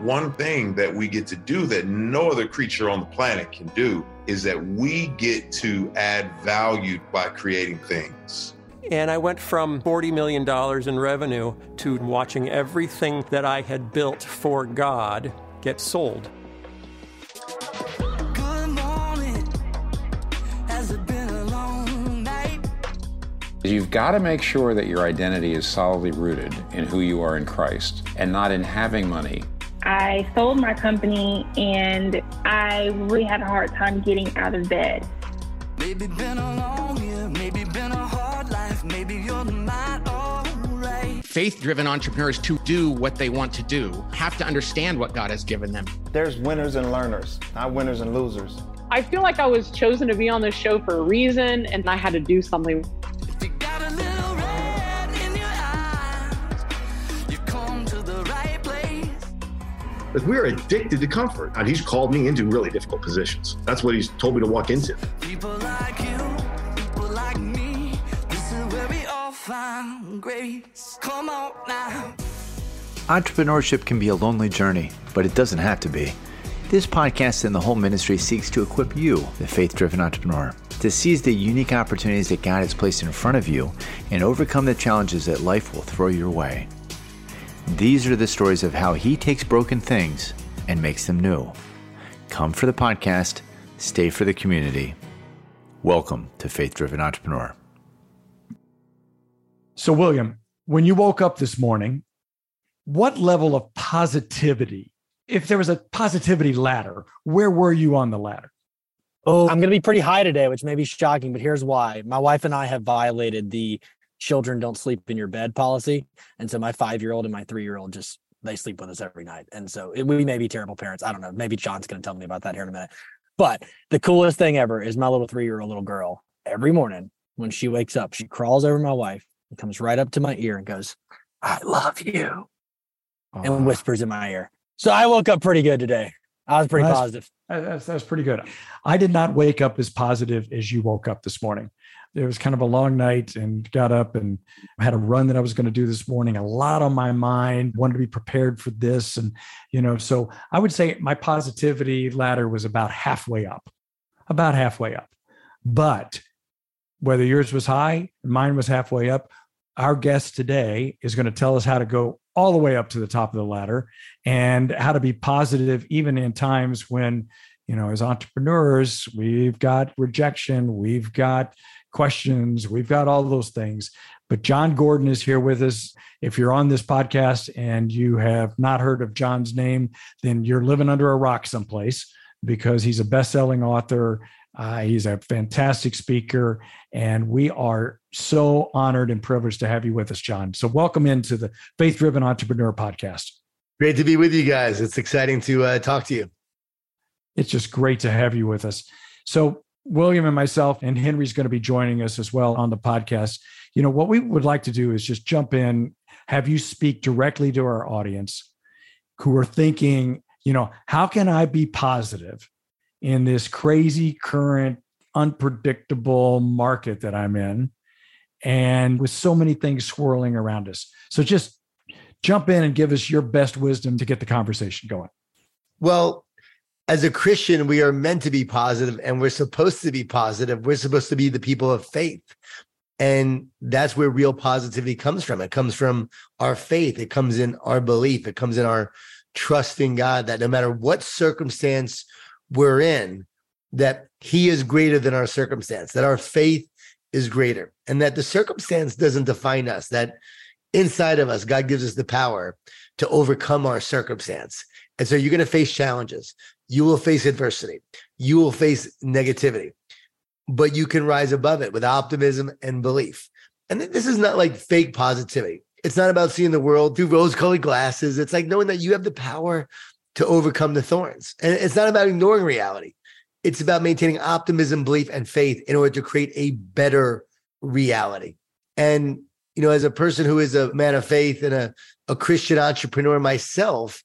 one thing that we get to do that no other creature on the planet can do is that we get to add value by creating things. And I went from $40 million in revenue to watching everything that I had built for God get sold. You've got to make sure that your identity is solidly rooted in who you are in Christ and not in having money. I sold my company and I really had a hard time getting out of bed. Maybe been a long year, maybe been a hard life, maybe you're not alright. Faith driven entrepreneurs to do what they want to do have to understand what God has given them. There's winners and learners, not winners and losers. I feel like I was chosen to be on this show for a reason and I had to do something. But we're addicted to comfort. And he's called me into really difficult positions. That's what he's told me to walk into. People like you, people like me, this is where we all find grace. Come on now. Entrepreneurship can be a lonely journey, but it doesn't have to be. This podcast and the whole ministry seeks to equip you, the faith driven entrepreneur, to seize the unique opportunities that God has placed in front of you and overcome the challenges that life will throw your way. These are the stories of how he takes broken things and makes them new. Come for the podcast, stay for the community. Welcome to Faith Driven Entrepreneur. So, William, when you woke up this morning, what level of positivity, if there was a positivity ladder, where were you on the ladder? Oh, I'm going to be pretty high today, which may be shocking, but here's why. My wife and I have violated the children don't sleep in your bed policy. And so my five year old and my three year old just they sleep with us every night. And so it, we may be terrible parents. I don't know. Maybe Jon's going to tell me about that here in a minute. But the coolest thing ever is my little three year old little girl. Every morning when she wakes up, she crawls over my wife and comes right up to my ear and goes, I love you. And whispers in my ear. So I woke up pretty good today. I was pretty that's, positive. That's, that's pretty good. I did not wake up as positive as you woke up this morning it was kind of a long night and got up and had a run that I was going to do this morning, a lot on my mind, wanted to be prepared for this. And, you know, so I would say my positivity ladder was about halfway up, about halfway up. But whether yours was high, mine was halfway up, our guest today is going to tell us how to go all the way up to the top of the ladder and how to be positive even in times when you know as entrepreneurs we've got rejection we've got questions. We've got all those things. But Jon Gordon is here with us. If you're on this podcast and you have not heard of Jon's name, then you're living under a rock someplace because he's a best-selling author. Uh, he's a fantastic speaker, and we are so honored and privileged to have you with us, Jon. So, welcome into the Faith Driven Entrepreneur Podcast. Great to be with you guys. It's exciting to uh, talk to you. It's just great to have you with us. So, William and myself, and Henry's going to be joining us as well on the podcast. You know, what we would like to do is just jump in, have you speak directly to our audience who are thinking, you know, how can I be positive in this crazy current, unpredictable market that I'm in? And with so many things swirling around us. So just jump in and give us your best wisdom to get the conversation going. Well, as a Christian, we are meant to be positive and we're supposed to be positive. We're supposed to be the people of faith. And that's where real positivity comes from. It comes from our faith, it comes in our belief, it comes in our trust in God that no matter what circumstance we're in, that He is greater than our circumstance, that our faith is greater, and that the circumstance doesn't define us, that inside of us, God gives us the power to overcome our circumstance. And so you're going to face challenges you will face adversity, you will face negativity, but you can rise above it with optimism and belief. And this is not like fake positivity. It's not about seeing the world through rose colored glasses. It's like knowing that you have the power to overcome the thorns. And it's not about ignoring reality. It's about maintaining optimism, belief, and faith in order to create a better reality. And, you know, as a person who is a man of faith and a, a Christian entrepreneur myself,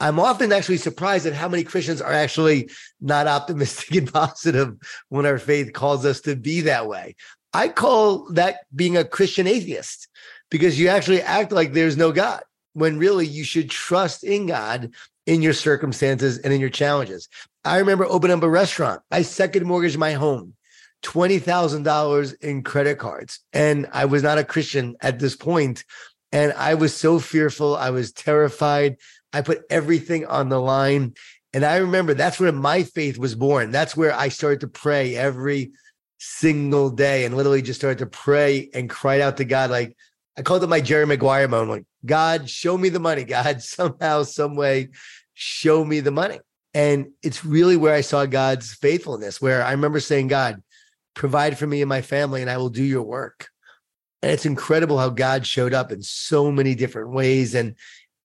I'm often actually surprised at how many Christians are actually not optimistic and positive when our faith calls us to be that way. I call that being a Christian atheist because you actually act like there's no God when really you should trust in God in your circumstances and in your challenges. I remember opening up a restaurant. I second mortgaged my home, $20,000 in credit cards. And I was not a Christian at this point, And I was so fearful. I was terrified. I put everything on the line. And I remember that's where my faith was born. That's where I started to pray every single day and literally just started to pray and cried out to God. Like I called it my Jerry Maguire moment. Like, God, show me the money. God, somehow, some way, show me the money. And it's really where I saw God's faithfulness, where I remember saying, God, provide for me and my family, and I will do your work. And it's incredible how God showed up in so many different ways. And,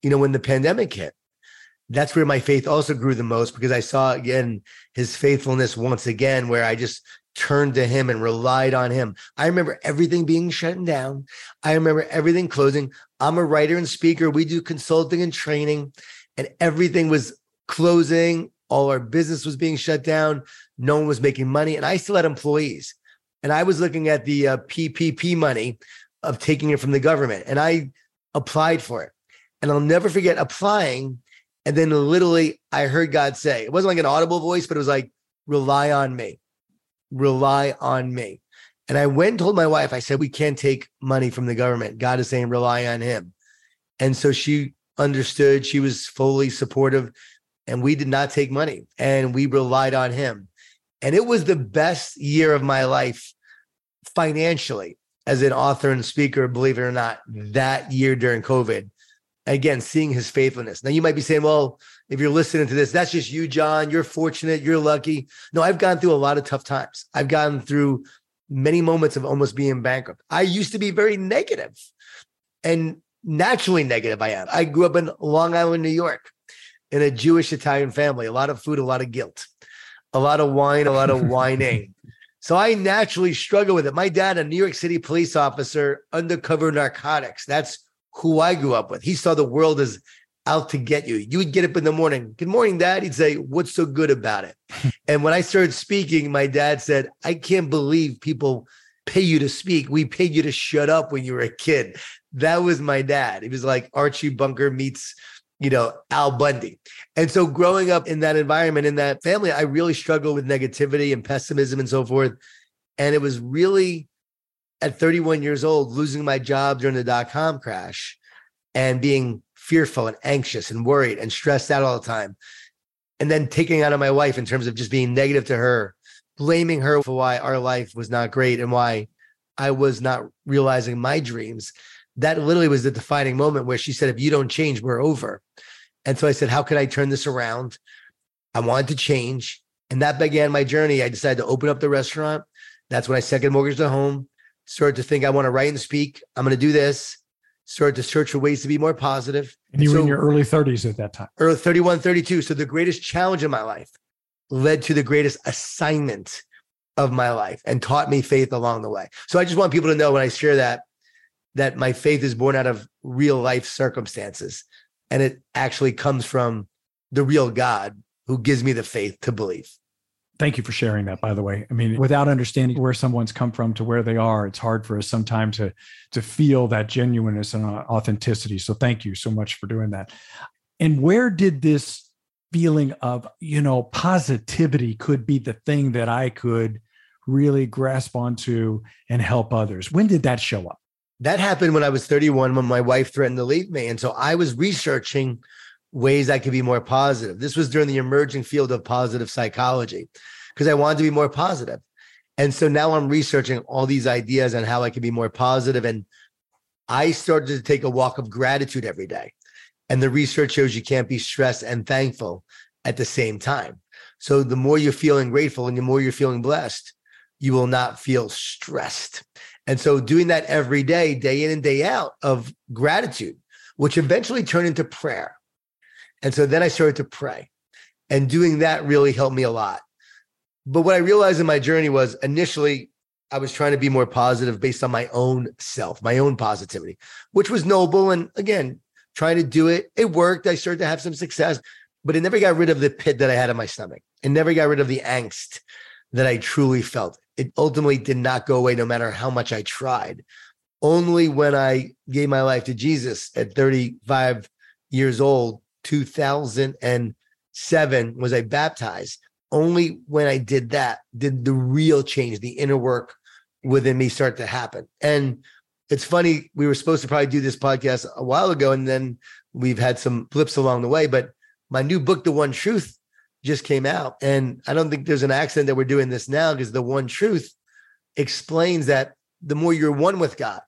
you know, when the pandemic hit, that's where my faith also grew the most because I saw again his faithfulness once again, where I just turned to him and relied on him. I remember everything being shut down. I remember everything closing. I'm a writer and speaker. We do consulting and training, and everything was closing. All our business was being shut down. No one was making money. And I still had employees. And I was looking at the uh, PPP money of taking it from the government. And I applied for it. And I'll never forget applying. And then literally, I heard God say, it wasn't like an audible voice, but it was like, rely on me rely on me. And I went and told my wife, I said, we can't take money from the government. God is saying, rely on him. And so she understood, she was fully supportive, and we did not take money and we relied on him. And it was the best year of my life financially as an author and speaker, believe it or not, mm. that year during COVID. Again, seeing his faithfulness. Now, you might be saying, well, if you're listening to this, that's just you, Jon. You're fortunate. You're lucky. No, I've gone through a lot of tough times. I've gone through many moments of almost being bankrupt. I used to be very negative and naturally negative. I am. I grew up in Long Island, New York, in a Jewish Italian family, a lot of food, a lot of guilt, a lot of wine, a lot of whining. So I naturally struggle with it. My dad, a New York City police officer, undercover narcotics. That's who I grew up with. He saw the world as out to get you. You would get up in the morning. Good morning, dad. He'd say, What's so good about it? and when I started speaking, my dad said, I can't believe people pay you to speak. We paid you to shut up when you were a kid. That was my dad. He was like Archie Bunker meets, you know, Al Bundy. And so growing up in that environment, in that family, I really struggled with negativity and pessimism and so forth. And it was really at 31 years old, losing my job during the dot com crash and being fearful and anxious and worried and stressed out all the time. And then taking out on my wife in terms of just being negative to her, blaming her for why our life was not great and why I was not realizing my dreams. That literally was the defining moment where she said, If you don't change, we're over. And so I said, How can I turn this around? I wanted to change. And that began my journey. I decided to open up the restaurant. That's when I second mortgaged the home, started to think I want to write and speak. I'm going to do this started to search for ways to be more positive. And you so, were in your early 30s at that time. Early 31, 32. So the greatest challenge in my life led to the greatest assignment of my life and taught me faith along the way. So I just want people to know when I share that, that my faith is born out of real life circumstances. And it actually comes from the real God who gives me the faith to believe. Thank you for sharing that, by the way. I mean, without understanding where someone's come from to where they are, it's hard for us sometimes to, to feel that genuineness and uh, authenticity. So thank you so much for doing that. And where did this feeling of, you know, positivity could be the thing that I could really grasp onto and help others? When did that show up? That happened when I was 31, when my wife threatened to leave me. And so I was researching ways I could be more positive. This was during the emerging field of positive psychology because I wanted to be more positive. And so now I'm researching all these ideas on how I can be more positive. And I started to take a walk of gratitude every day. And the research shows you can't be stressed and thankful at the same time. So the more you're feeling grateful and the more you're feeling blessed, you will not feel stressed. And so doing that every day, day in and day out of gratitude, which eventually turned into prayer. And so then I started to pray. And doing that really helped me a lot. But what I realized in my journey was initially I was trying to be more positive based on my own self, my own positivity, which was noble. And again, trying to do it, it worked. I started to have some success, but it never got rid of the pit that I had in my stomach. It never got rid of the angst that I truly felt. It ultimately did not go away no matter how much I tried. Only when I gave my life to Jesus at 35 years old 2007 was I baptized. Only when I did that did the real change, the inner work within me start to happen. And it's funny, we were supposed to probably do this podcast a while ago, and then we've had some blips along the way. But my new book, The One Truth, just came out. And I don't think there's an accident that we're doing this now because The One Truth explains that the more you're one with God,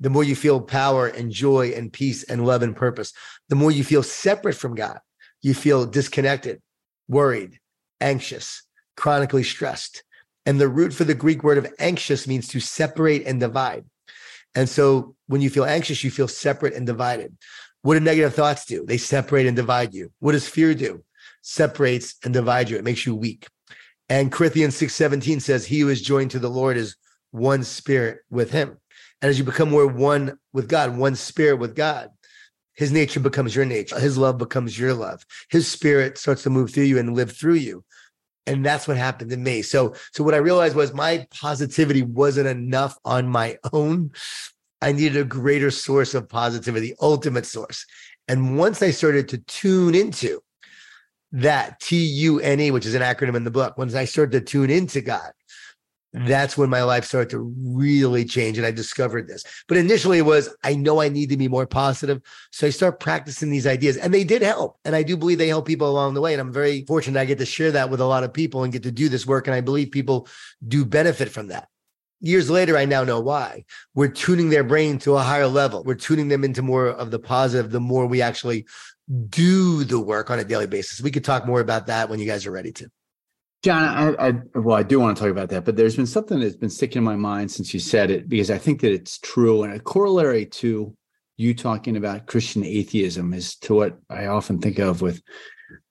the more you feel power and joy and peace and love and purpose. The more you feel separate from God, you feel disconnected, worried, anxious, chronically stressed. And the root for the Greek word of anxious means to separate and divide. And so when you feel anxious, you feel separate and divided. What do negative thoughts do? They separate and divide you. What does fear do? Separates and divides you. It makes you weak. And Corinthians 6:17 says, He who is joined to the Lord is one spirit with him. And as you become more one with God, one spirit with God, his nature becomes your nature. His love becomes your love. His spirit starts to move through you and live through you. And that's what happened to me. So, so what I realized was my positivity wasn't enough on my own. I needed a greater source of positivity, the ultimate source. And once I started to tune into that T U N E, which is an acronym in the book, once I started to tune into God, that's when my life started to really change and i discovered this. But initially it was i know i need to be more positive. So i start practicing these ideas and they did help. And i do believe they help people along the way. And i'm very fortunate i get to share that with a lot of people and get to do this work. And i believe people do benefit from that. Years later i now know why. We're tuning their brain to a higher level. We're tuning them into more of the positive the more we actually do the work on a daily basis. We could talk more about that when you guys are ready to Jon, I, I, well, I do want to talk about that, but there's been something that's been sticking in my mind since you said it because I think that it's true, and a corollary to you talking about Christian atheism is to what I often think of with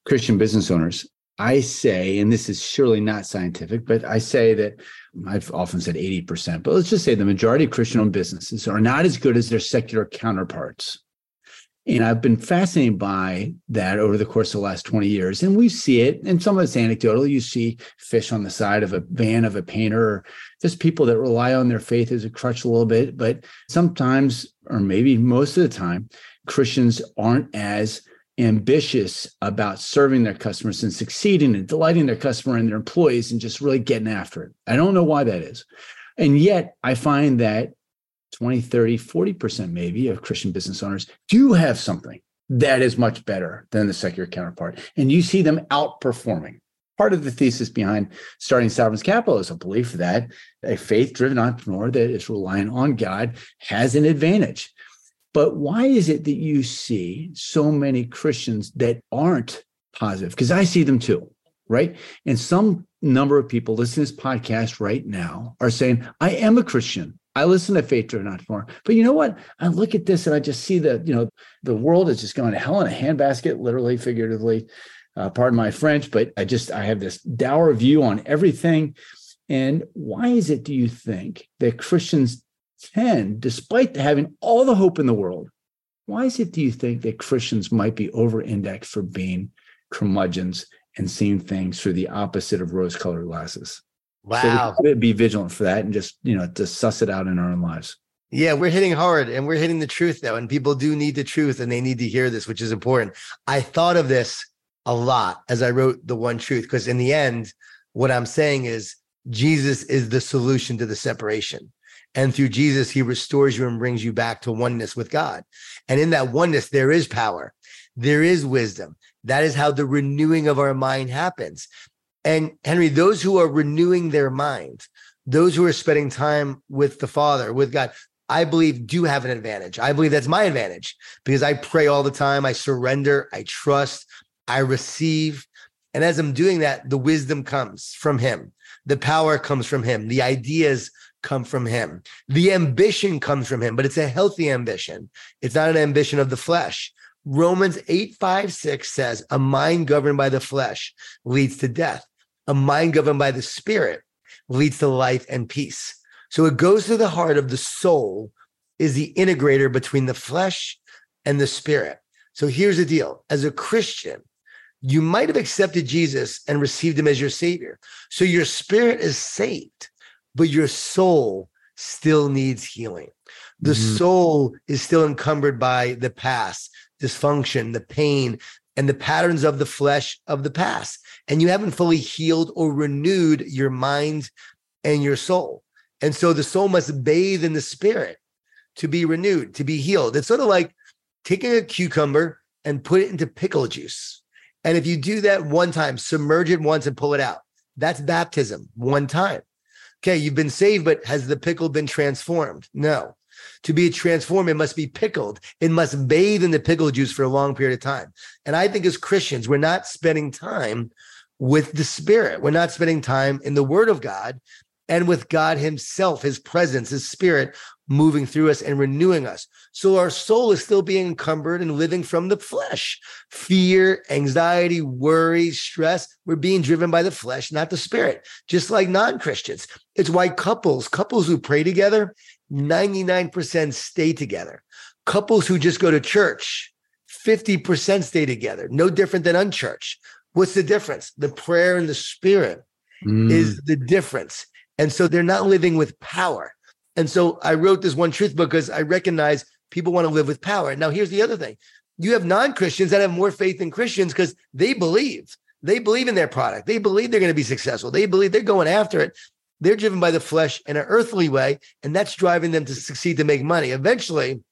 Christian business owners. I say, and this is surely not scientific, but I say that I've often said 80%, but let's just say the majority of Christian owned businesses are not as good as their secular counterparts. And I've been fascinated by that over the course of the last 20 years. And we see it, and some of it's anecdotal. You see fish on the side of a van of a painter, or just people that rely on their faith as a crutch a little bit. But sometimes, or maybe most of the time, Christians aren't as ambitious about serving their customers and succeeding and delighting their customer and their employees and just really getting after it. I don't know why that is. And yet I find that 20, 30, 40% maybe of Christian business owners do have something that is much better than the secular counterpart. And you see them outperforming. Part of the thesis behind starting Sovereign's Capital is a belief that a faith driven entrepreneur that is reliant on God has an advantage. But why is it that you see so many Christians that aren't positive? Because I see them too, right? And some number of people listening to this podcast right now are saying, I am a Christian. I listen to Faith Driven Entrepreneur. But you know what? I look at this and I just see that, you know, the world is just going to hell in a handbasket, literally, figuratively. Uh, pardon my French, but I just, I have this dour view on everything. And why is it, do you think, that Christians tend, despite having all the hope in the world, why is it, do you think, that Christians might be over indexed for being curmudgeons and seeing things through the opposite of rose colored glasses? Wow. So be vigilant for that and just, you know, to suss it out in our own lives. Yeah, we're hitting hard and we're hitting the truth now. And people do need the truth and they need to hear this, which is important. I thought of this a lot as I wrote The One Truth, because in the end, what I'm saying is Jesus is the solution to the separation. And through Jesus, he restores you and brings you back to oneness with God. And in that oneness, there is power, there is wisdom. That is how the renewing of our mind happens. And Henry, those who are renewing their mind, those who are spending time with the Father, with God, I believe do have an advantage. I believe that's my advantage because I pray all the time. I surrender, I trust, I receive. And as I'm doing that, the wisdom comes from Him, the power comes from Him, the ideas come from Him, the ambition comes from Him, but it's a healthy ambition. It's not an ambition of the flesh. Romans 8, 5, 6 says, A mind governed by the flesh leads to death a mind governed by the spirit leads to life and peace. So it goes to the heart of the soul, is the integrator between the flesh and the spirit. So here's the deal as a Christian, you might have accepted Jesus and received him as your savior. So your spirit is saved, but your soul still needs healing. The mm-hmm. soul is still encumbered by the past, dysfunction, the pain, and the patterns of the flesh of the past. And you haven't fully healed or renewed your mind and your soul. And so the soul must bathe in the spirit to be renewed, to be healed. It's sort of like taking a cucumber and put it into pickle juice. And if you do that one time, submerge it once and pull it out, that's baptism one time. Okay, you've been saved, but has the pickle been transformed? No. To be transformed, it must be pickled. It must bathe in the pickle juice for a long period of time. And I think as Christians, we're not spending time with the Spirit. We're not spending time in the Word of God and with God Himself, His presence, His Spirit moving through us and renewing us. So our soul is still being encumbered and living from the flesh. Fear, anxiety, worry, stress, we're being driven by the flesh, not the spirit, just like non Christians. It's why couples, couples who pray together, 99% stay together. Couples who just go to church, 50% stay together, no different than unchurched. What's the difference? The prayer and the spirit mm. is the difference. And so they're not living with power. And so I wrote this one truth book because I recognize people want to live with power. Now, here's the other thing you have non Christians that have more faith than Christians because they believe. They believe in their product. They believe they're going to be successful. They believe they're going after it. They're driven by the flesh in an earthly way, and that's driving them to succeed to make money. Eventually,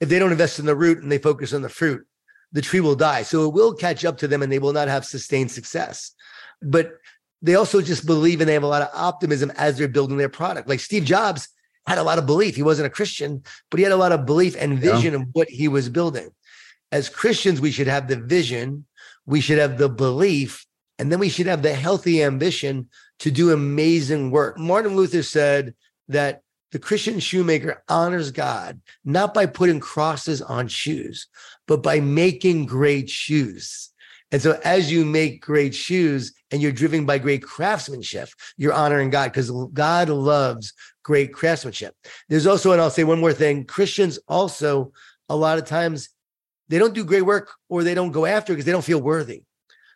if they don't invest in the root and they focus on the fruit, the tree will die. So it will catch up to them and they will not have sustained success. But they also just believe and they have a lot of optimism as they're building their product. Like Steve Jobs had a lot of belief. He wasn't a Christian, but he had a lot of belief and vision yeah. of what he was building. As Christians, we should have the vision, we should have the belief, and then we should have the healthy ambition to do amazing work. Martin Luther said that the Christian shoemaker honors God not by putting crosses on shoes, but by making great shoes. And so, as you make great shoes and you're driven by great craftsmanship, you're honoring God because God loves great craftsmanship. There's also, and I'll say one more thing Christians also, a lot of times, they don't do great work or they don't go after because they don't feel worthy.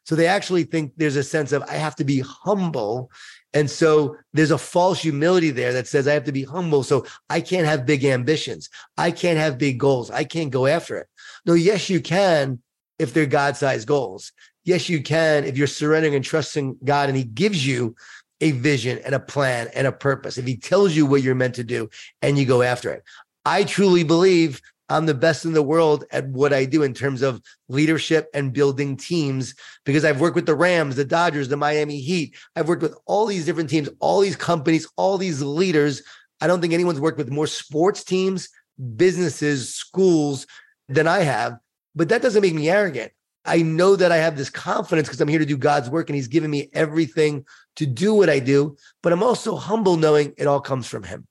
So they actually think there's a sense of I have to be humble. And so there's a false humility there that says I have to be humble. So I can't have big ambitions. I can't have big goals. I can't go after it. No, yes, you can if they're God sized goals. Yes, you can if you're surrendering and trusting God and He gives you a vision and a plan and a purpose. If He tells you what you're meant to do and you go after it. I truly believe I'm the best in the world at what I do in terms of leadership and building teams because I've worked with the Rams, the Dodgers, the Miami Heat. I've worked with all these different teams, all these companies, all these leaders. I don't think anyone's worked with more sports teams, businesses, schools than I have. But that doesn't make me arrogant. I know that I have this confidence because I'm here to do God's work and He's given me everything to do what I do. But I'm also humble knowing it all comes from Him.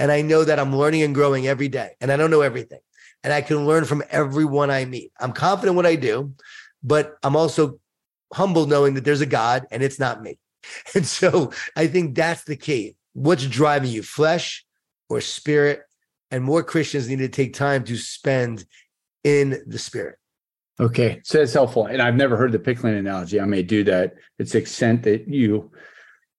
And I know that I'm learning and growing every day. And I don't know everything. And I can learn from everyone I meet. I'm confident what I do, but I'm also humble knowing that there's a God and it's not me. And so I think that's the key. What's driving you, flesh or spirit? And more Christians need to take time to spend in the spirit. Okay, so that's helpful. And I've never heard the pickling analogy. I may do that. It's the extent that you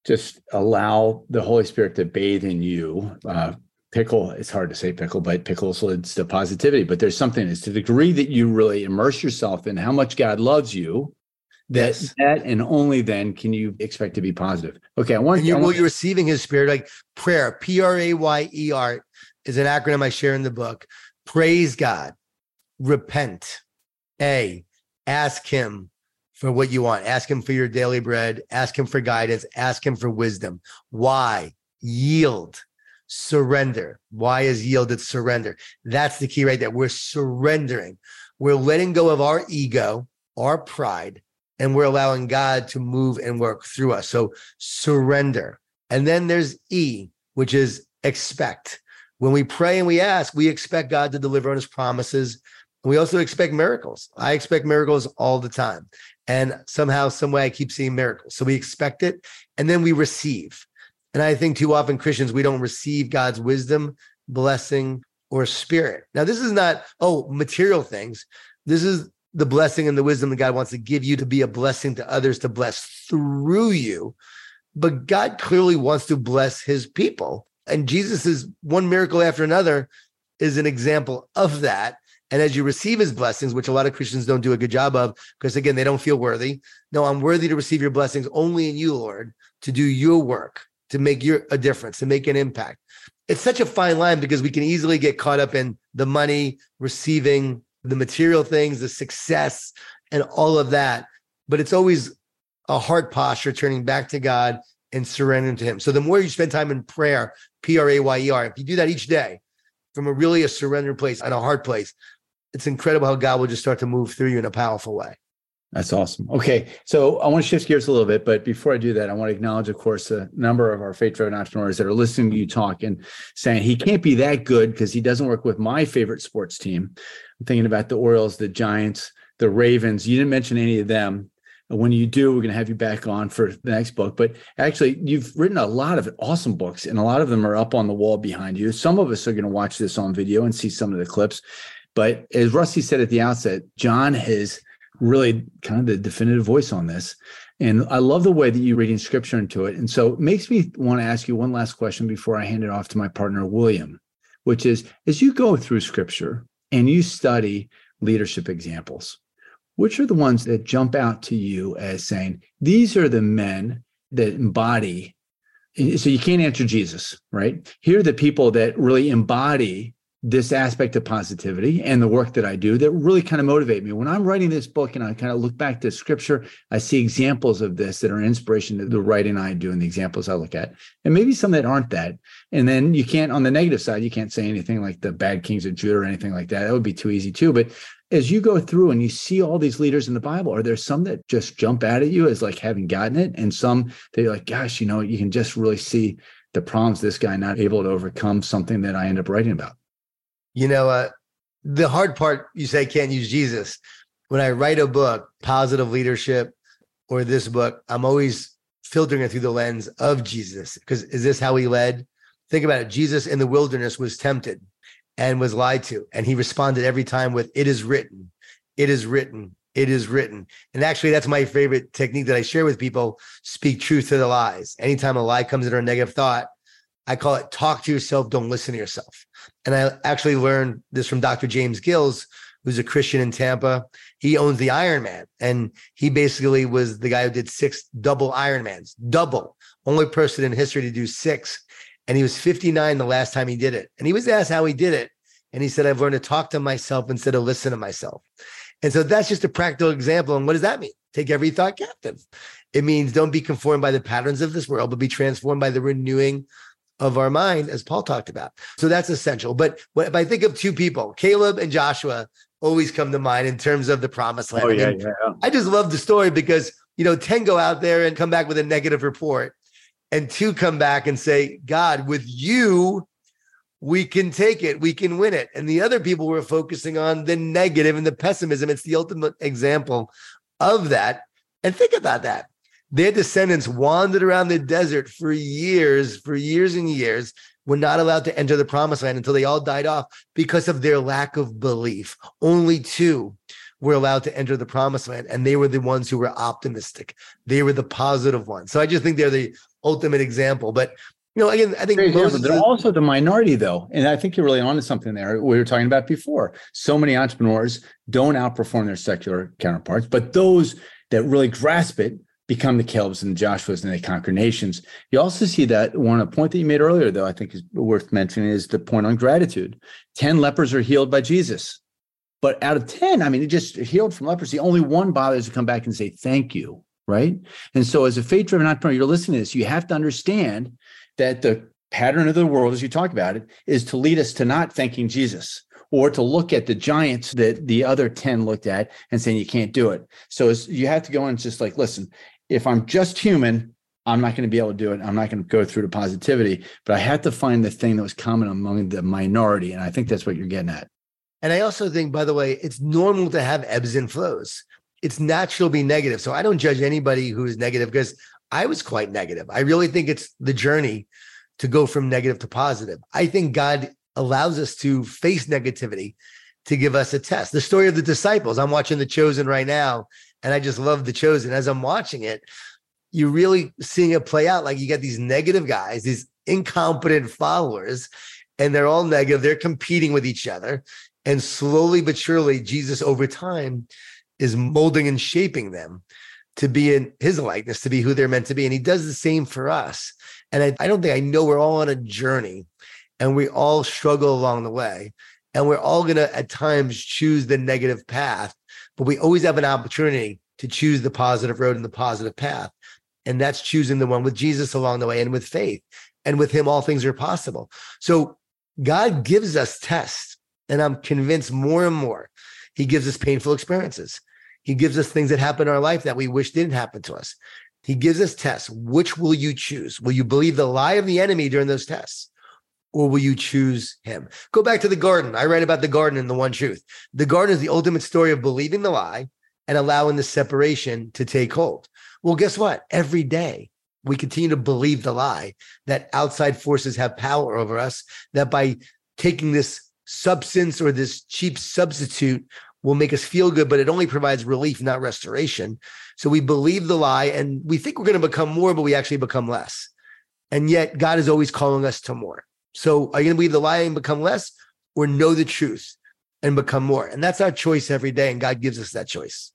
just allow the Holy Spirit to bathe in you. Uh, pickle, it's hard to say pickle, but pickles leads to positivity. But there's something, it's to the degree that you really immerse yourself in how much God loves you. That, yes. that and only then can you expect to be positive. Okay, I want and you. will you're receiving His Spirit, like prayer, P R A Y E R, is an acronym I share in the book. Praise God, repent, A, ask Him for what you want. Ask Him for your daily bread, ask Him for guidance, ask Him for wisdom. Why? Yield, surrender. Why is yield? It's surrender. That's the key right there. We're surrendering. We're letting go of our ego, our pride, and we're allowing God to move and work through us. So surrender. And then there's E, which is expect. When we pray and we ask, we expect God to deliver on his promises we also expect miracles. I expect miracles all the time. And somehow, some way, I keep seeing miracles. So we expect it and then we receive. And I think too often Christians, we don't receive God's wisdom, blessing, or spirit. Now, this is not, oh, material things. This is the blessing and the wisdom that God wants to give you to be a blessing to others, to bless through you. But God clearly wants to bless his people. And Jesus is one miracle after another is an example of that. And as you receive his blessings, which a lot of Christians don't do a good job of, because again, they don't feel worthy. No, I'm worthy to receive your blessings only in you, Lord, to do your work, to make your a difference, to make an impact. It's such a fine line because we can easily get caught up in the money, receiving the material things, the success, and all of that. But it's always a heart posture turning back to God and surrendering to Him. So the more you spend time in prayer, P R A Y E R, if you do that each day from a really a surrendered place and a heart place, it's incredible how God will just start to move through you in a powerful way. That's awesome. Okay. So I want to shift gears a little bit, but before I do that, I want to acknowledge, of course, a number of our faith driven entrepreneurs that are listening to you talk and saying he can't be that good because he doesn't work with my favorite sports team. I'm thinking about the Orioles, the Giants, the Ravens. You didn't mention any of them. When you do, we're going to have you back on for the next book. But actually, you've written a lot of awesome books, and a lot of them are up on the wall behind you. Some of us are going to watch this on video and see some of the clips. But as Rusty said at the outset, Jon has really kind of the definitive voice on this. And I love the way that you're reading scripture into it. And so it makes me want to ask you one last question before I hand it off to my partner, William, which is as you go through scripture and you study leadership examples, which are the ones that jump out to you as saying, these are the men that embody? So you can't answer Jesus, right? Here are the people that really embody this aspect of positivity and the work that I do that really kind of motivate me. When I'm writing this book and I kind of look back to scripture, I see examples of this that are inspiration to the writing I do and the examples I look at, and maybe some that aren't that. And then you can't, on the negative side, you can't say anything like the bad kings of Judah or anything like that. That would be too easy too. But as you go through and you see all these leaders in the Bible, are there some that just jump out at you as like having gotten it, and some that you're like, gosh, you know, you can just really see the problems this guy not able to overcome something that I end up writing about? You know, uh, the hard part you say can't use Jesus. When I write a book, positive leadership, or this book, I'm always filtering it through the lens of Jesus. Because is this how he led? Think about it. Jesus in the wilderness was tempted and was lied to. And he responded every time with, It is written, it is written, it is written. And actually, that's my favorite technique that I share with people speak truth to the lies. Anytime a lie comes in or a negative thought, I call it talk to yourself, don't listen to yourself. And I actually learned this from Dr. James Gills, who's a Christian in Tampa. He owns the Ironman, and he basically was the guy who did six double Ironmans, double, only person in history to do six. And he was 59 the last time he did it. And he was asked how he did it. And he said, I've learned to talk to myself instead of listen to myself. And so that's just a practical example. And what does that mean? Take every thought captive. It means don't be conformed by the patterns of this world, but be transformed by the renewing of our mind, as Paul talked about. So that's essential. But if I think of two people, Caleb and Joshua always come to mind in terms of the promised land. Oh, yeah, I, mean, yeah. I just love the story because, you know, 10 go out there and come back with a negative report, and two come back and say, God, with you, we can take it, we can win it. And the other people were focusing on the negative and the pessimism. It's the ultimate example of that. And think about that. Their descendants wandered around the desert for years, for years and years, were not allowed to enter the promised land until they all died off because of their lack of belief. Only two were allowed to enter the promised land, and they were the ones who were optimistic. They were the positive ones. So I just think they're the ultimate example. But you know, again, I think Moses, they're also the minority, though, and I think you're really onto something there. We were talking about before. So many entrepreneurs don't outperform their secular counterparts, but those that really grasp it become the Calebs and the Joshuas and they conquer nations. You also see that one a point that you made earlier, though, I think is worth mentioning is the point on gratitude. 10 lepers are healed by Jesus. But out of 10, I mean, he just healed from leprosy. Only one bothers to come back and say, thank you. Right. And so, as a faith driven entrepreneur, you're listening to this, you have to understand that the pattern of the world, as you talk about it, is to lead us to not thanking Jesus or to look at the giants that the other 10 looked at and saying you can't do it. So you have to go and just like, listen, if I'm just human, I'm not going to be able to do it. I'm not going to go through to positivity, but I had to find the thing that was common among the minority. And I think that's what you're getting at. And I also think, by the way, it's normal to have ebbs and flows. It's natural to be negative. So I don't judge anybody who is negative because I was quite negative. I really think it's the journey to go from negative to positive. I think God allows us to face negativity to give us a test. The story of the disciples, I'm watching The Chosen right now, and I just love The Chosen. As I'm watching it, you're really seeing it play out. Like you got these negative guys, these incompetent followers, and they're all negative. They're competing with each other. And slowly but surely, Jesus over time is molding and shaping them to be in his likeness, to be who they're meant to be. And he does the same for us. And I, I don't think I know we're all on a journey and we all struggle along the way. And we're all going to, at times, choose the negative path, but we always have an opportunity to choose the positive road and the positive path. And that's choosing the one with Jesus along the way and with faith. And with him, all things are possible. So God gives us tests. And I'm convinced more and more, he gives us painful experiences. He gives us things that happen in our life that we wish didn't happen to us. He gives us tests. Which will you choose? Will you believe the lie of the enemy during those tests? Or will you choose him? Go back to the garden. I write about the garden and the one truth. The garden is the ultimate story of believing the lie and allowing the separation to take hold. Well, guess what? Every day we continue to believe the lie that outside forces have power over us, that by taking this substance or this cheap substitute will make us feel good, but it only provides relief, not restoration. So we believe the lie and we think we're going to become more, but we actually become less. And yet God is always calling us to more. So are you going to believe the lie and become less or know the truth and become more? And that's our choice every day. And God gives us that choice.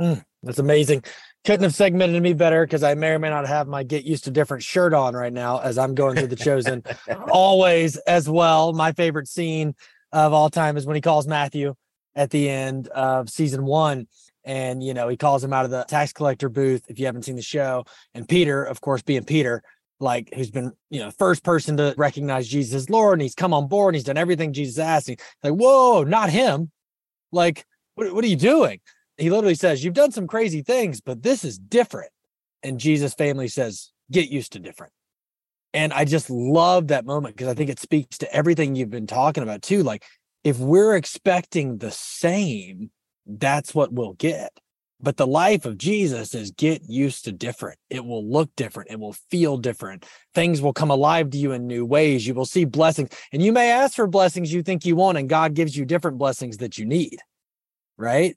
Mm, that's amazing. Couldn't have segmented me better because I may or may not have my get used to different shirt on right now as I'm going through the chosen. Always as well. My favorite scene of all time is when he calls Matthew at the end of season one. And, you know, he calls him out of the tax collector booth if you haven't seen the show. And Peter, of course, being Peter, like who's been, you know, first person to recognize Jesus as Lord and he's come on board and he's done everything Jesus asked. He's like, whoa, not him. Like, what, what are you doing? He literally says, You've done some crazy things, but this is different. And Jesus' family says, Get used to different. And I just love that moment because I think it speaks to everything you've been talking about too. Like, if we're expecting the same, that's what we'll get. But the life of Jesus is get used to different. It will look different. It will feel different. Things will come alive to you in new ways. You will see blessings. And you may ask for blessings you think you want, and God gives you different blessings that you need. Right.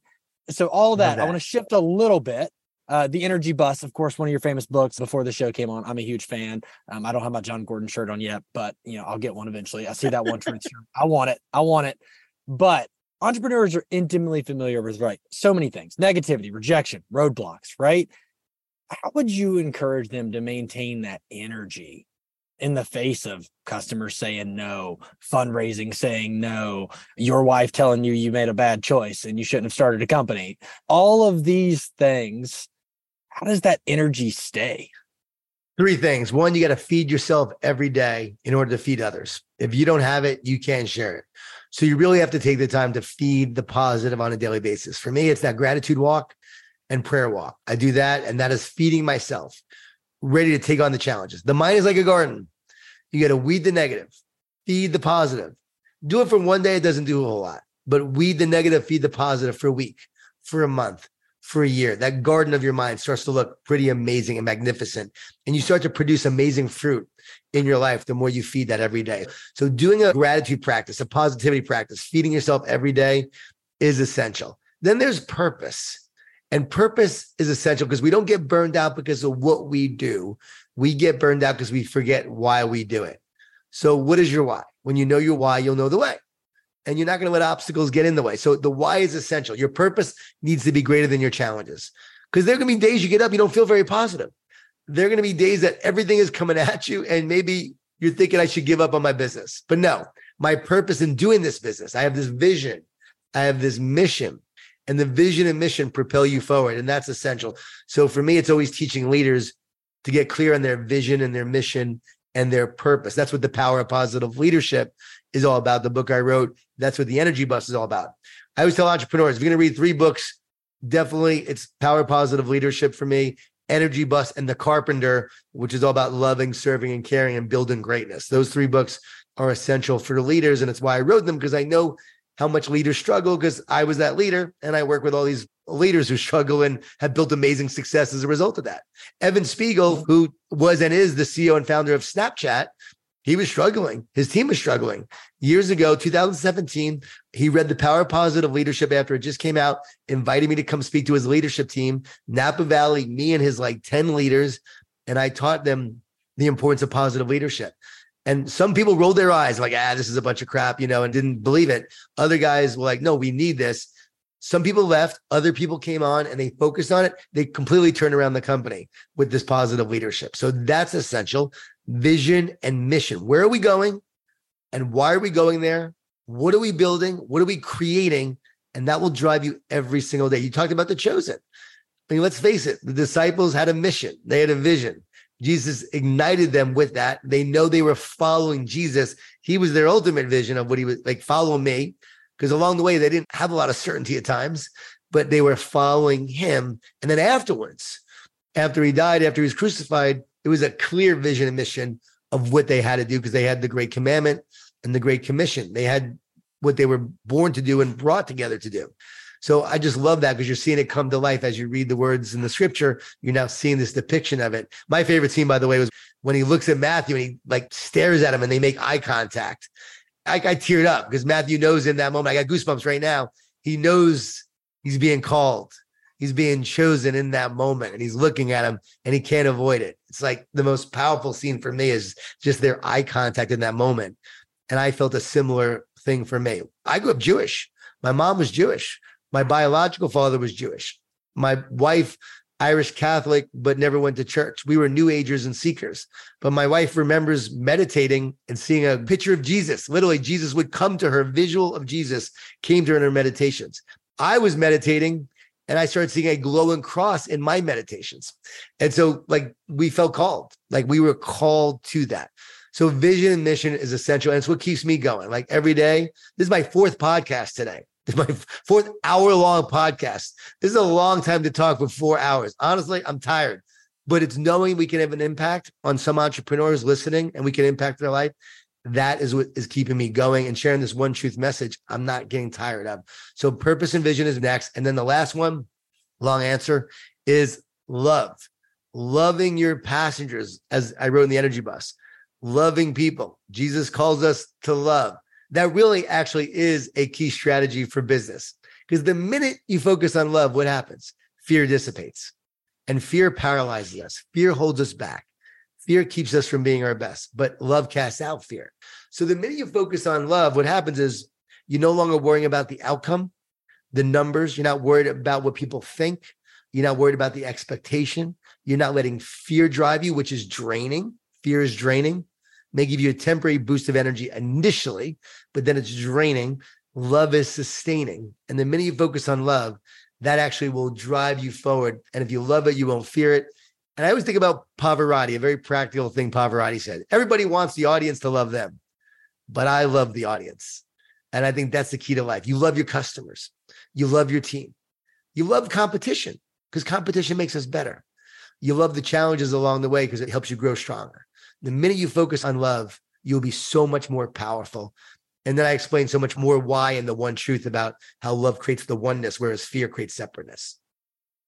So, all that, that. I want to shift a little bit. Uh, the Energy Bus, of course, one of your famous books before the show came on. I'm a huge fan. Um, I don't have my Jon Gordon shirt on yet, but you know, I'll get one eventually. I see that one shirt. I want it. I want it. But entrepreneurs are intimately familiar with right so many things negativity rejection roadblocks right? How would you encourage them to maintain that energy in the face of customers saying no fundraising saying no your wife telling you you made a bad choice and you shouldn't have started a company? All of these things how does that energy stay? Three things. One you got to feed yourself every day in order to feed others. If you don't have it you can't share it so you really have to take the time to feed the positive on a daily basis. For me, it's that gratitude walk and prayer walk. I do that, and that is feeding myself, ready to take on the challenges. The mind is like a garden. You got to weed the negative, feed the positive. Do it for one day, it doesn't do a whole lot, but weed the negative, feed the positive for a week, for a month, for a year. That garden of your mind starts to look pretty amazing and magnificent. And you start to produce amazing fruit in your life the more you feed that every day. So, doing a gratitude practice, a positivity practice, feeding yourself every day is essential. Then there's purpose. And purpose is essential because we don't get burned out because of what we do. We get burned out because we forget why we do it. So, what is your why? When you know your why, you'll know the way. And you're not going to let obstacles get in the way. So, the why is essential. Your purpose needs to be greater than your challenges because there to be days you get up, you don't feel very positive there are going to be days that everything is coming at you and maybe you're thinking I should give up on my business. But no, my purpose in doing this business, I have this vision, I have this mission, and the vision and mission propel you forward. And that's essential. So for me, it's always teaching leaders to get clear on their vision and their mission and their purpose. That's what the power of positive leadership is all about. The book I wrote, that's what the energy bus is all about. I always tell entrepreneurs, if you're going to read three books, definitely it's power positive leadership for me Energy Bus, and The Carpenter, which is all about loving, serving, and caring and building greatness. Those three books are essential for leaders. And it's why I wrote them because I know how much leaders struggle because I was that leader and I work with all these leaders who struggle and have built amazing success as a result of that. Evan Spiegel, who was and is the CEO and founder of Snapchat, he was struggling. His team was struggling. Years ago, 2017, he read The Power of Positive Leadership after it just came out, invited me to come speak to his leadership team, Napa Valley, me and his like 10 leaders. And I taught them the importance of positive leadership. And some people rolled their eyes like, ah, this is a bunch of crap, you know, and didn't believe it. Other guys were like, no, we need this. Some people left, other people came on and they focused on it. They completely turned around the company with this positive leadership. So that's essential vision and mission. Where are we going? And why are we going there? What are we building? What are we creating? And that will drive you every single day. You talked about the chosen. I mean, let's face it, the disciples had a mission, they had a vision. Jesus ignited them with that. They know they were following Jesus. He was their ultimate vision of what he was like, follow me. Because along the way, they didn't have a lot of certainty at times, but they were following him. And then afterwards, after he died, after he was crucified, it was a clear vision and mission of what they had to do because they had the great commandment and the great commission. They had what they were born to do and brought together to do. So I just love that because you're seeing it come to life as you read the words in the scripture. You're now seeing this depiction of it. My favorite scene, by the way, was when he looks at Matthew and he like stares at him and they make eye contact. I, I teared up because Matthew knows in that moment. I got goosebumps right now. He knows he's being called. He's being chosen in that moment and he's looking at him and he can't avoid it. It's like the most powerful scene for me is just their eye contact in that moment. And I felt a similar thing for me. I grew up Jewish. My mom was Jewish. My biological father was Jewish. My wife, Irish Catholic, but never went to church. We were New Agers and seekers. But my wife remembers meditating and seeing a picture of Jesus. Literally, Jesus would come to her, visual of Jesus came to her in her meditations. I was meditating and I started seeing a glowing cross in my meditations. And so, like, we felt called, like, we were called to that. So, vision and mission is essential. And it's what keeps me going. Like, every day, this is my fourth podcast today. This is my fourth hour long podcast. This is a long time to talk for four hours. Honestly, I'm tired, but it's knowing we can have an impact on some entrepreneurs listening and we can impact their life. That is what is keeping me going and sharing this one truth message. I'm not getting tired of. So, purpose and vision is next. And then the last one, long answer, is love. Loving your passengers, as I wrote in the energy bus, loving people. Jesus calls us to love that really actually is a key strategy for business. Because the minute you focus on love, what happens? Fear dissipates and fear paralyzes us. Fear holds us back. Fear keeps us from being our best, but love casts out fear. So the minute you focus on love, what happens is you're no longer worrying about the outcome, the numbers. You're not worried about what people think. You're not worried about the expectation. You're not letting fear drive you, which is draining. Fear is draining may give you a temporary boost of energy initially, but then it's draining. Love is sustaining. And the minute you focus on love, that actually will drive you forward. And if you love it, you won't fear it. And I always think about Pavarotti, a very practical thing Pavarotti said. Everybody wants the audience to love them, but I love the audience. And I think that's the key to life. You love your customers, you love your team, you love competition because competition makes us better. You love the challenges along the way because it helps you grow stronger. The minute you focus on love, you'll be so much more powerful. And then I explain so much more why and the one truth about how love creates the oneness, whereas fear creates separateness.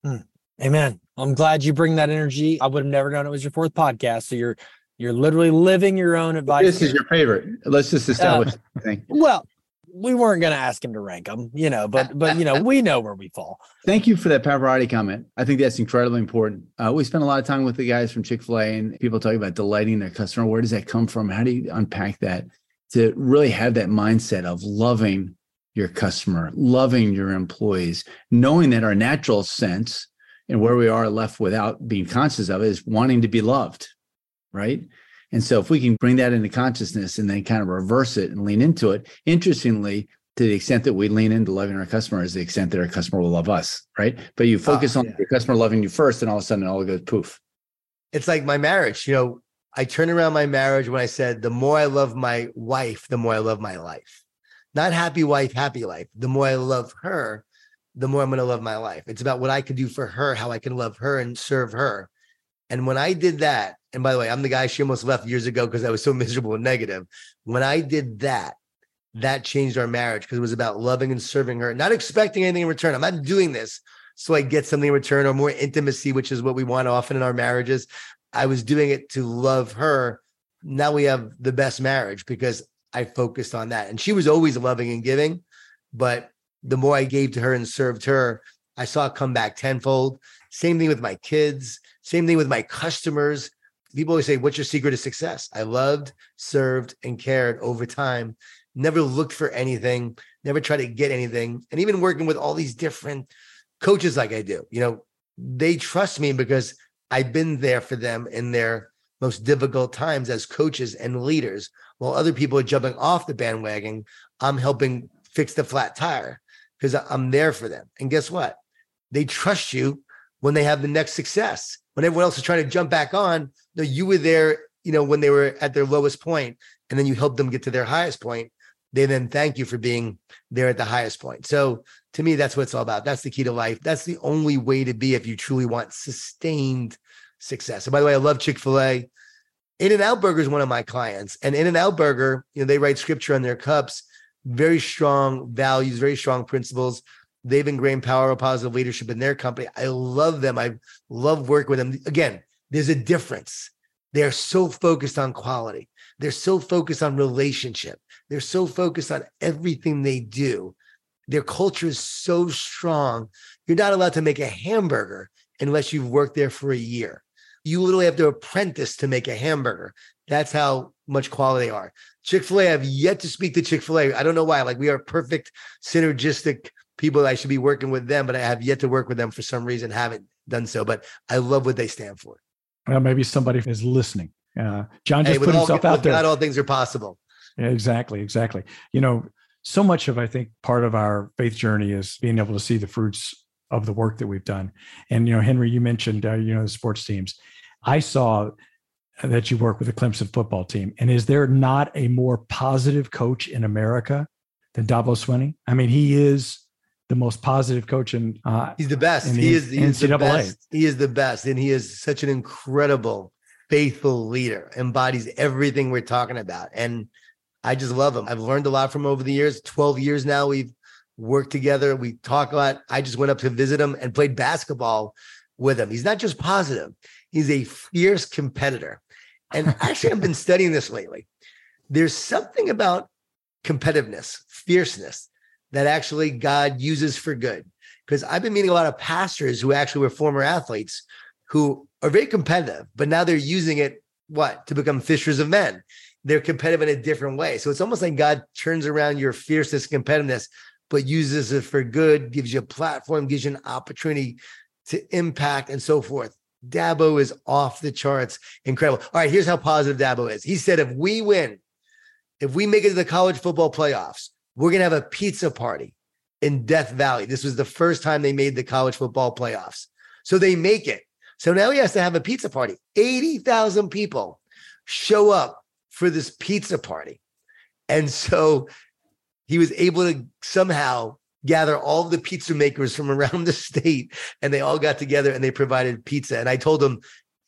Hmm. Amen. I'm glad you bring that energy. I would have never known it was your fourth podcast. So you're you're literally living your own advice. This is your favorite. Let's just establish uh, Well, we weren't going to ask him to rank them, you know, but but you know, we know where we fall. Thank you for that Pavarotti comment. I think that's incredibly important. Uh, we spent a lot of time with the guys from Chick Fil A, and people talking about delighting their customer. Where does that come from? How do you unpack that to really have that mindset of loving your customer, loving your employees, knowing that our natural sense and where we are left without being conscious of it is wanting to be loved, right? And so if we can bring that into consciousness and then kind of reverse it and lean into it, interestingly, to the extent that we lean into loving our customer is the extent that our customer will love us, right? But you ah, focus oh, on yeah. your customer loving you first, and all of a sudden it all goes poof. It's like my marriage. You know, I turn around my marriage when I said, the more I love my wife, the more I love my life. Not happy wife, happy life. The more I love her, the more I'm going to love my life. It's about what I can do for her, how I can love her and serve her. And when I did that, and by the way, I'm the guy she almost left years ago because I was so miserable and negative. When I did that, that changed our marriage because it was about loving and serving her, not expecting anything in return. I'm not doing this so I get something in return or more intimacy, which is what we want often in our marriages. I was doing it to love her. Now we have the best marriage because I focused on that. And she was always loving and giving, but the more I gave to her and served her, I saw it come back tenfold. Same thing with my kids, same thing with my customers. People always say, What's your secret to success? I loved, served, and cared over time, never looked for anything, never tried to get anything. And even working with all these different coaches like I do, you know, they trust me because I've been there for them in their most difficult times as coaches and leaders. While other people are jumping off the bandwagon, I'm helping fix the flat tire because I'm there for them. And guess what? They trust you when they have the next success. When everyone else is trying to jump back on, no, you were there, you know, when they were at their lowest point, and then you helped them get to their highest point. They then thank you for being there at the highest point. So to me, that's what it's all about. That's the key to life. That's the only way to be if you truly want sustained success. And by the way, I love Chick fil A. In-N-Out Burger is one of my clients. And In-N-Out Burger, you know, they write scripture on their cups, very strong values, very strong principles. They've ingrained power of positive leadership in their company. I love them. I love working with them. Again, there's a difference. They're so focused on quality. They're so focused on relationship. They're so focused on everything they do. Their culture is so strong. You're not allowed to make a hamburger unless you've worked there for a year. You literally have to apprentice to make a hamburger. That's how much quality they are. Chick fil A, I've yet to speak to Chick fil A. I don't know why. Like, we are perfect, synergistic people. I should be working with them, but I have yet to work with them for some reason, haven't done so. But I love what they stand for. Well, maybe somebody is listening. Uh, Jon just hey, put himself all, out there. Not all things are possible. Yeah, exactly. Exactly. You know, so much of, I think, part of our faith journey is being able to see the fruits of the work that we've done. And, you know, Henry, you mentioned, uh, you know, the sports teams. I saw that you work with the Clemson football team. And is there not a more positive coach in America than Dabo Swinney? I mean, he is the most positive coach in. Uh, he's the best. He is, he is the best. He is the best, and he is such an incredible, faithful leader. Embodies everything we're talking about, and I just love him. I've learned a lot from over the years. Twelve years now, we've worked together. We talk a lot. I just went up to visit him and played basketball with him. He's not just positive; he's a fierce competitor. And actually, I've been studying this lately. There's something about competitiveness, fierceness that actually God uses for good. Because I've been meeting a lot of pastors who actually were former athletes who are very competitive, but now they're using it what to become fishers of men. They're competitive in a different way. So it's almost like God turns around your fierceness, competitiveness, but uses it for good, gives you a platform, gives you an opportunity to impact and so forth. Dabo is off the charts, incredible. All right, here's how positive Dabo is. He said, if we win, if we make it to the college football playoffs, we're going to have a pizza party in Death Valley. This was the first time they made the college football playoffs. So they make it. So now he has to have a pizza party. 80,000 people show up for this pizza party. And so he was able to somehow gather all the pizza makers from around the state and they all got together and they provided pizza. And I told him,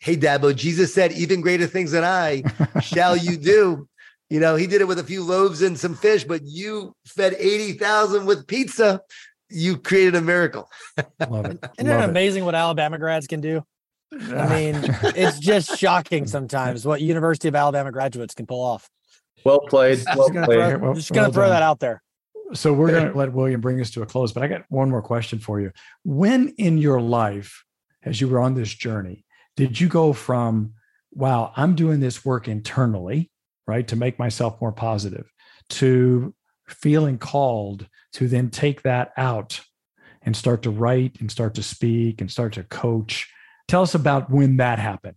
Hey, Dabo, Jesus said, even greater things than I shall you do. You know, he did it with a few loaves and some fish, but you fed 80,000 with pizza. You created a miracle. Love it. Isn't Love it amazing what Alabama grads can do? I mean, it's just shocking sometimes what University of Alabama graduates can pull off. Well played. Well just gonna played. Throw, well, just gonna well throw that out there. So we're gonna let William bring us to a close, but I got one more question for you. When in your life, as you were on this journey, did you go from, wow, I'm doing this work internally right? To make myself more positive, to feeling called to then take that out and start to write and start to speak and start to coach. Tell us about when that happened.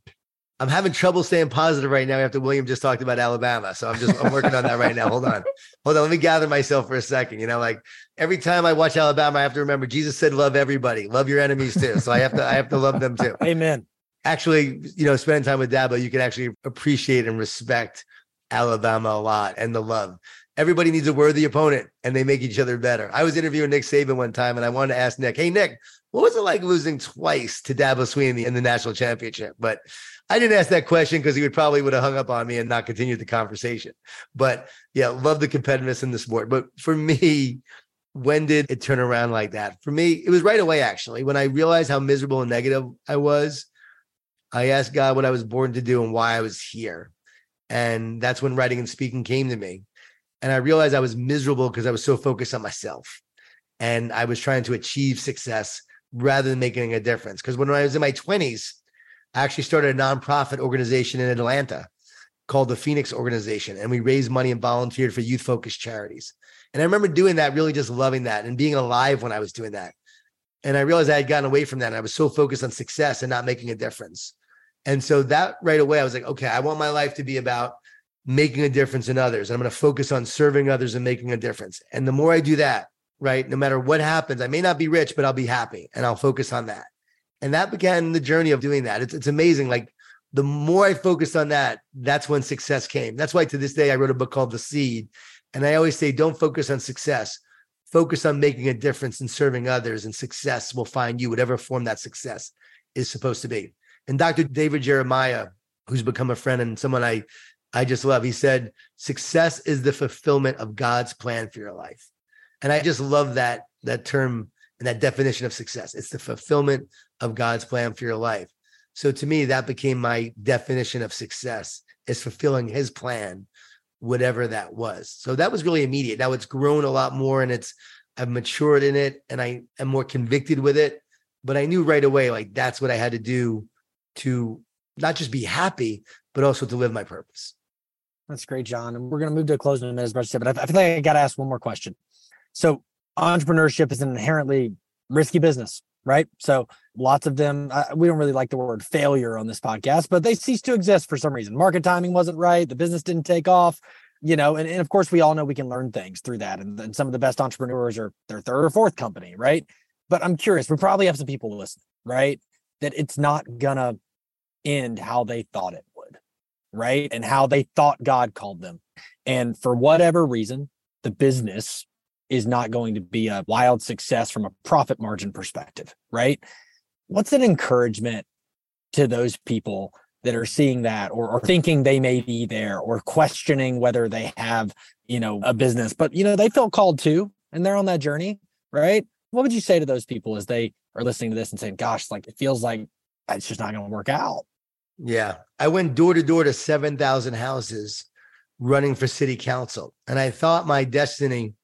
I'm having trouble staying positive right now after William just talked about Alabama. So I'm just I'm working on that right now. Hold on. Hold on. Let me gather myself for a second. You know, like every time I watch Alabama, I have to remember Jesus said, love everybody, love your enemies too. So I have to I have to love them too. Amen. Actually, you know, spending time with Dabo, you can actually appreciate and respect Alabama a lot and the love. Everybody needs a worthy opponent and they make each other better. I was interviewing Nick Saban one time and I wanted to ask Nick, hey, Nick, what was it like losing twice to Dabo Swinney in the national championship? But I didn't ask that question because he would probably would have hung up on me and not continued the conversation. But yeah, love the competitiveness in the sport. But for me, when did it turn around like that? For me, it was right away, actually. When I realized how miserable and negative I was, I asked God what I was born to do and why I was here. And that's when writing and speaking came to me. And I realized I was miserable because I was so focused on myself. And I was trying to achieve success rather than making a difference. Because when I was in my 20s, I actually started a nonprofit organization in Atlanta called the Phoenix Organization, and we raised money and volunteered for youth focused charities. And I remember doing that, really just loving that and being alive when I was doing that. And I realized I had gotten away from that. And I was so focused on success and not making a difference. And so that right away, I was like, okay, I want my life to be about making a difference in others. I'm going to focus on serving others and making a difference. And the more I do that, right, no matter what happens, I may not be rich, but I'll be happy and I'll focus on that. And that began the journey of doing that. It's, it's amazing. Like the more I focused on that, that's when success came. That's why to this day, I wrote a book called The Seed. And I always say, don't focus on success. Focus on making a difference and serving others, and success will find you, whatever form that success is supposed to be. And Dr. David Jeremiah, who's become a friend and someone I I just love. He said, success is the fulfillment of God's plan for your life. And I just love that that term and that definition of success. It's the fulfillment of God's plan for your life. So to me, that became my definition of success is fulfilling his plan, whatever that was. So that was really immediate. Now it's grown a lot more and it's I've matured in it and I am more convicted with it. But I knew right away, like that's what I had to do to not just be happy, but also to live my purpose. That's great, Jon. And we're going to move to a close in a minute, as Brett said, but I, feel like I got to ask one more question. So, entrepreneurship is an inherently risky business, right? So, lots of them, uh, we don't really like the word failure on this podcast, but they cease to exist for some reason. Market timing wasn't right. The business didn't take off, you know, and, and of course, we all know we can learn things through that. And, and some of the best entrepreneurs are their third or fourth company, right? But I'm curious, we probably have some people listening, right? That it's not to end how they thought it would, right? And how they thought God called them. And for whatever reason, the business is not going to be a wild success from a profit margin perspective, right? What's an encouragement to those people that are seeing that or, or thinking they may be there or questioning whether they have, you know, a business, but you know, they feel called to and they're on that journey, right? What would you say to those people as they are listening to this and saying, gosh, like it feels like it's just not going to work out? Yeah. I went door to door to 7,000 houses running for city council. And I thought my destiny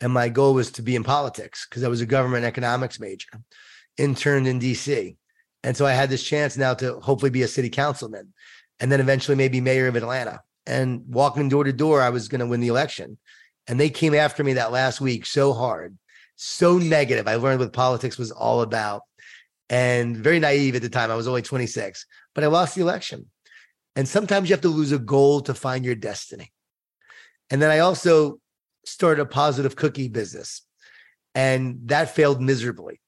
and my goal was to be in politics because I was a government economics major, interned in DC. And so I had this chance now to hopefully be a city councilman and then eventually maybe mayor of Atlanta. And walking door to door, I was going to win the election. And they came after me that last week so hard, so negative. I learned what politics was all about and very naive at the time. I was only 26 but I lost the election. And sometimes you have to lose a goal to find your destiny. And then I also started a positive cookie business. And that failed miserably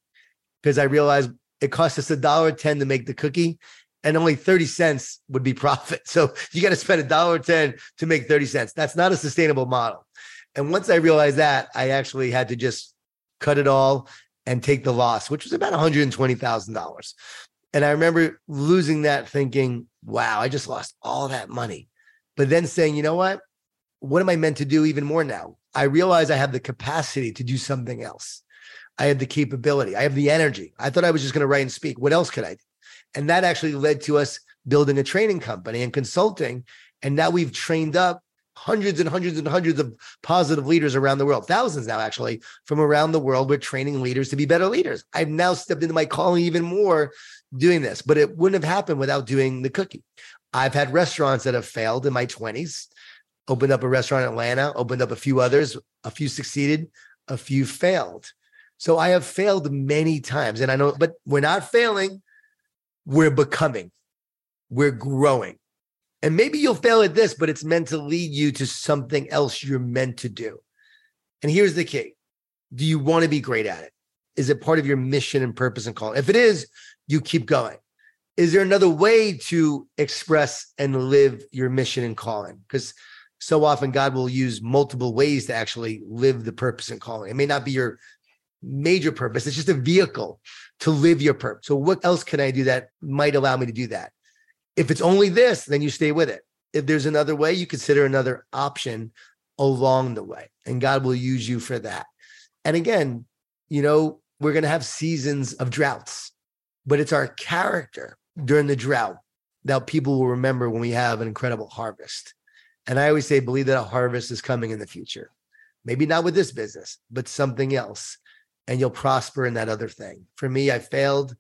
because I realized it cost us a dollar ten to make the cookie and only 30 cents would be profit. So you got to spend a dollar 10 to make 30 cents. That's not a sustainable model. And once I realized that, I actually had to just cut it all and take the loss, which was about $120,000. And I remember losing that thinking, wow, I just lost all that money. But then saying, you know what? What am I meant to do even more now? I realize I have the capacity to do something else. I have the capability. I have the energy. I thought I was just going to write and speak. What else could I do? And that actually led to us building a training company and consulting. And now we've trained up hundreds and hundreds and hundreds of positive leaders around the world, thousands now actually from around the world. We're training leaders to be better leaders. I've now stepped into my calling even more doing this, but it wouldn't have happened without doing the cookie. I've had restaurants that have failed in my 20s, opened up a restaurant in Atlanta, opened up a few others, a few succeeded, a few failed. So I have failed many times. And I know, but we're not failing, we're becoming, we're growing. And maybe you'll fail at this, but it's meant to lead you to something else you're meant to do. And here's the key Do you want to be great at it? Is it part of your mission and purpose and call? If it is, you keep going. Is there another way to express and live your mission and calling? Because so often God will use multiple ways to actually live the purpose and calling. It may not be your major purpose, it's just a vehicle to live your purpose. So, what else can I do that might allow me to do that? If it's only this, then you stay with it. If there's another way, you consider another option along the way, and God will use you for that. And again, you know, we're going to have seasons of droughts but it's our character during the drought that people will remember when we have an incredible harvest. And I always say, believe that a harvest is coming in the future. Maybe not with this business, but something else. And you'll prosper in that other thing. For me, I failed.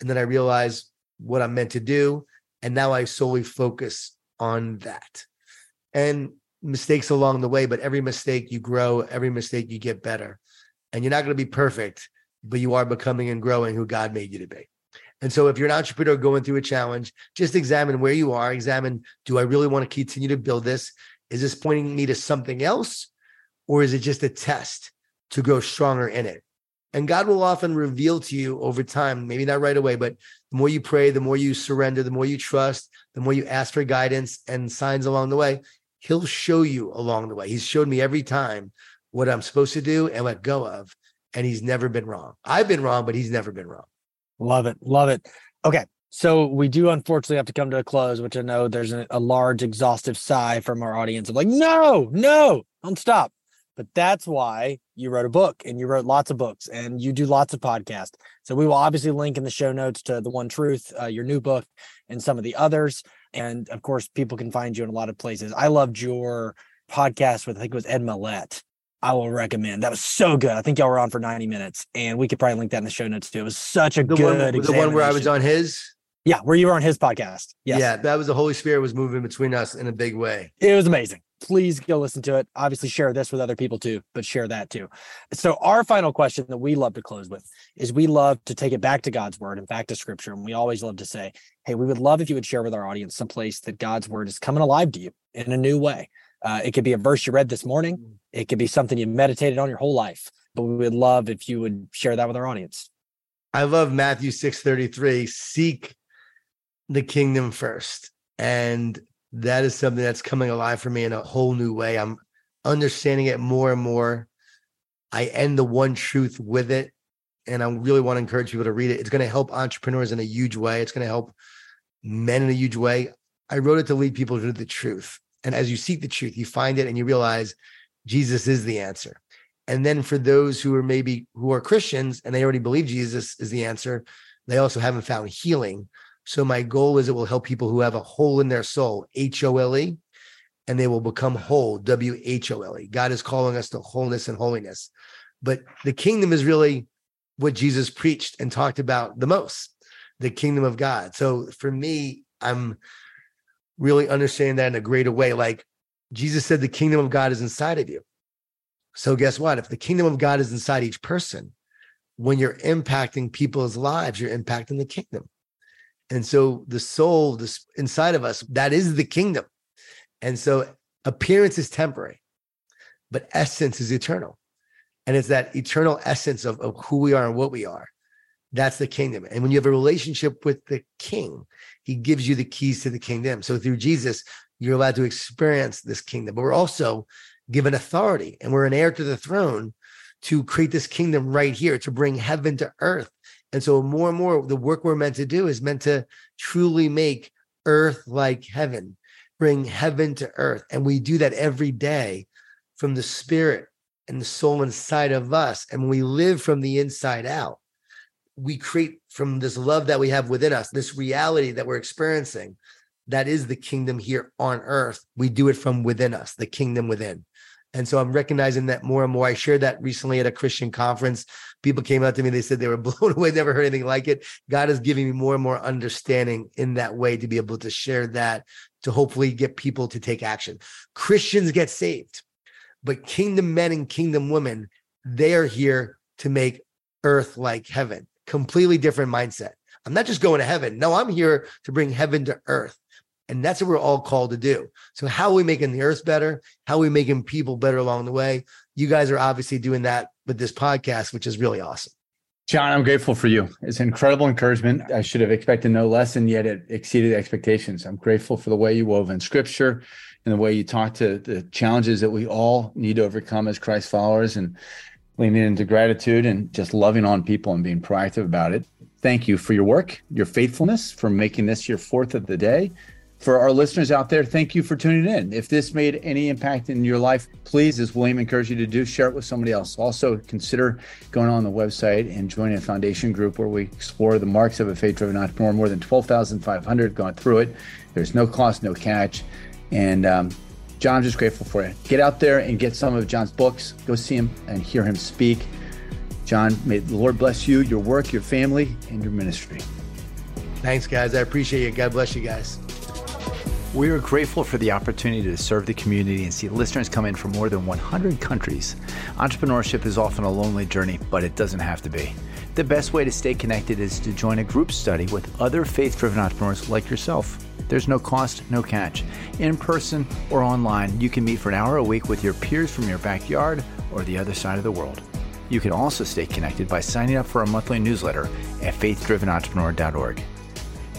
And then I realized what I'm meant to do. And now I solely focus on that. And mistakes along the way, but every mistake you grow, every mistake you get better. And you're not going to be perfect, but you are becoming and growing who God made you to be. And so if you're an entrepreneur going through a challenge, just examine where you are, examine do I really want to continue to build this? Is this pointing me to something else? Or is it just a test to grow stronger in it? And God will often reveal to you over time, maybe not right away, but the more you pray, the more you surrender, the more you trust, the more you ask for guidance and signs along the way, he'll show you along the way. He's showed me every time what I'm supposed to do and let go of. And he's never been wrong. I've been wrong, but he's never been wrong. Love it. Love it. Okay. So we do unfortunately have to come to a close, which I know there's a, large exhaustive sigh from our audience of like, no, no, don't stop. But that's why you wrote a book and you wrote lots of books and you do lots of podcasts. So we will obviously link in the show notes to the One Truth, uh, your new book, and some of the others. And of course, people can find you in a lot of places. I loved your podcast with, I think it was Ed Mylett. I will recommend. That was so good. I think y'all were on for 90 minutes and we could probably link that in the show notes too. It was such a the good one, The one where I was on his? Yeah, where you were on his podcast. Yes. Yeah, that was the Holy Spirit was moving between us in a big way. It was amazing. Please go listen to it. Obviously, share this with other people too, but share that too. So, our final question that we love to close with is we love to take it back to God's word and back to scripture. And we always love to say, hey, we would love if you would share with our audience some place that God's word is coming alive to you in a new way. Uh, it could be a verse you read this morning, mm. it could be something you meditated on your whole life, but we would love if you would share that with our audience. I love Matthew 6:33, seek the kingdom first. And that is something that's coming alive for me in a whole new way. I'm understanding it more and more. I end the one truth with it. And I really want to encourage people to read it. It's going to help entrepreneurs in a huge way. It's going to help men in a huge way. I wrote it to lead people to the truth. And as you seek the truth, you find it and you realize Jesus is the answer. And then for those who are maybe who are Christians and they already believe Jesus is the answer, they also haven't found healing. So my goal is it will help people who have a hole in their soul, H O L E, and they will become whole, W H O L E. God is calling us to wholeness and holiness. But the kingdom is really what Jesus preached and talked about the most, the kingdom of God. So for me, I'm really understanding that in a greater way. Like Jesus said, the kingdom of God is inside of you. So guess what? If the kingdom of God is inside each person, when you're impacting people's lives, you're impacting the kingdom. And so the soul, this inside of us, that is the kingdom. And so appearance is temporary, but essence is eternal. And it's that eternal essence of, of who we are and what we are. That's the kingdom. And when you have a relationship with the king, he gives you the keys to the kingdom. So through Jesus, you're allowed to experience this kingdom. But we're also given authority and we're an heir to the throne to create this kingdom right here, to bring heaven to earth and so more and more, the work we're meant to do is meant to truly make earth like heaven, bring heaven to earth. And we do that every day from the spirit and the soul inside of us. And we live from the inside out. We create from this love that we have within us, this reality that we're experiencing. That is the kingdom here on earth. We do it from within us, the kingdom within. And so I'm recognizing that more and more. I shared that recently at a Christian conference. People came up to me, they said they were blown away, never heard anything like it. God is giving me more and more understanding in that way to be able to share that to hopefully get people to take action. Christians get saved, but kingdom men and kingdom women, they are here to make earth like heaven. Completely different mindset. I'm not just going to heaven. No, I'm here to bring heaven to earth. And that's what we're all called to do. So, how are we making the earth better? How are we making people better along the way? You guys are obviously doing that with this podcast, which is really awesome. Jon, I'm grateful for you. It's incredible encouragement. I should have expected no less, and yet it exceeded expectations. I'm grateful for the way you wove in scripture and the way you talked to the challenges that we all need to overcome as Christ followers and leaning into gratitude and just loving on people and being proactive about it. Thank you for your work, your faithfulness, for making this your fourth of the day for our listeners out there, thank you for tuning in. If this made any impact in your life, please, as William encouraged you to do, share it with somebody else. Also, consider going on the website and joining a foundation group where we explore the marks of a faith driven entrepreneur. More than 12,500 have gone through it. There's no cost, no catch. And um, Jon, I'm just grateful for you. Get out there and get some of Jon's books. Go see him and hear him speak. Jon, may the Lord bless you, your work, your family, and your ministry. Thanks, guys. I appreciate you. God bless you guys. We are grateful for the opportunity to serve the community and see listeners come in from more than 100 countries. Entrepreneurship is often a lonely journey, but it doesn't have to be. The best way to stay connected is to join a group study with other faith driven entrepreneurs like yourself. There's no cost, no catch. In person or online, you can meet for an hour a week with your peers from your backyard or the other side of the world. You can also stay connected by signing up for our monthly newsletter at faithdrivenentrepreneur.org.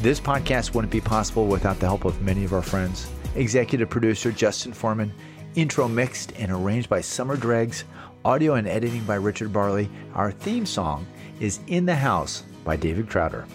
This podcast wouldn't be possible without the help of many of our friends. Executive producer Justin Foreman, intro mixed and arranged by Summer Dregs, audio and editing by Richard Barley. Our theme song is In the House by David Crowder.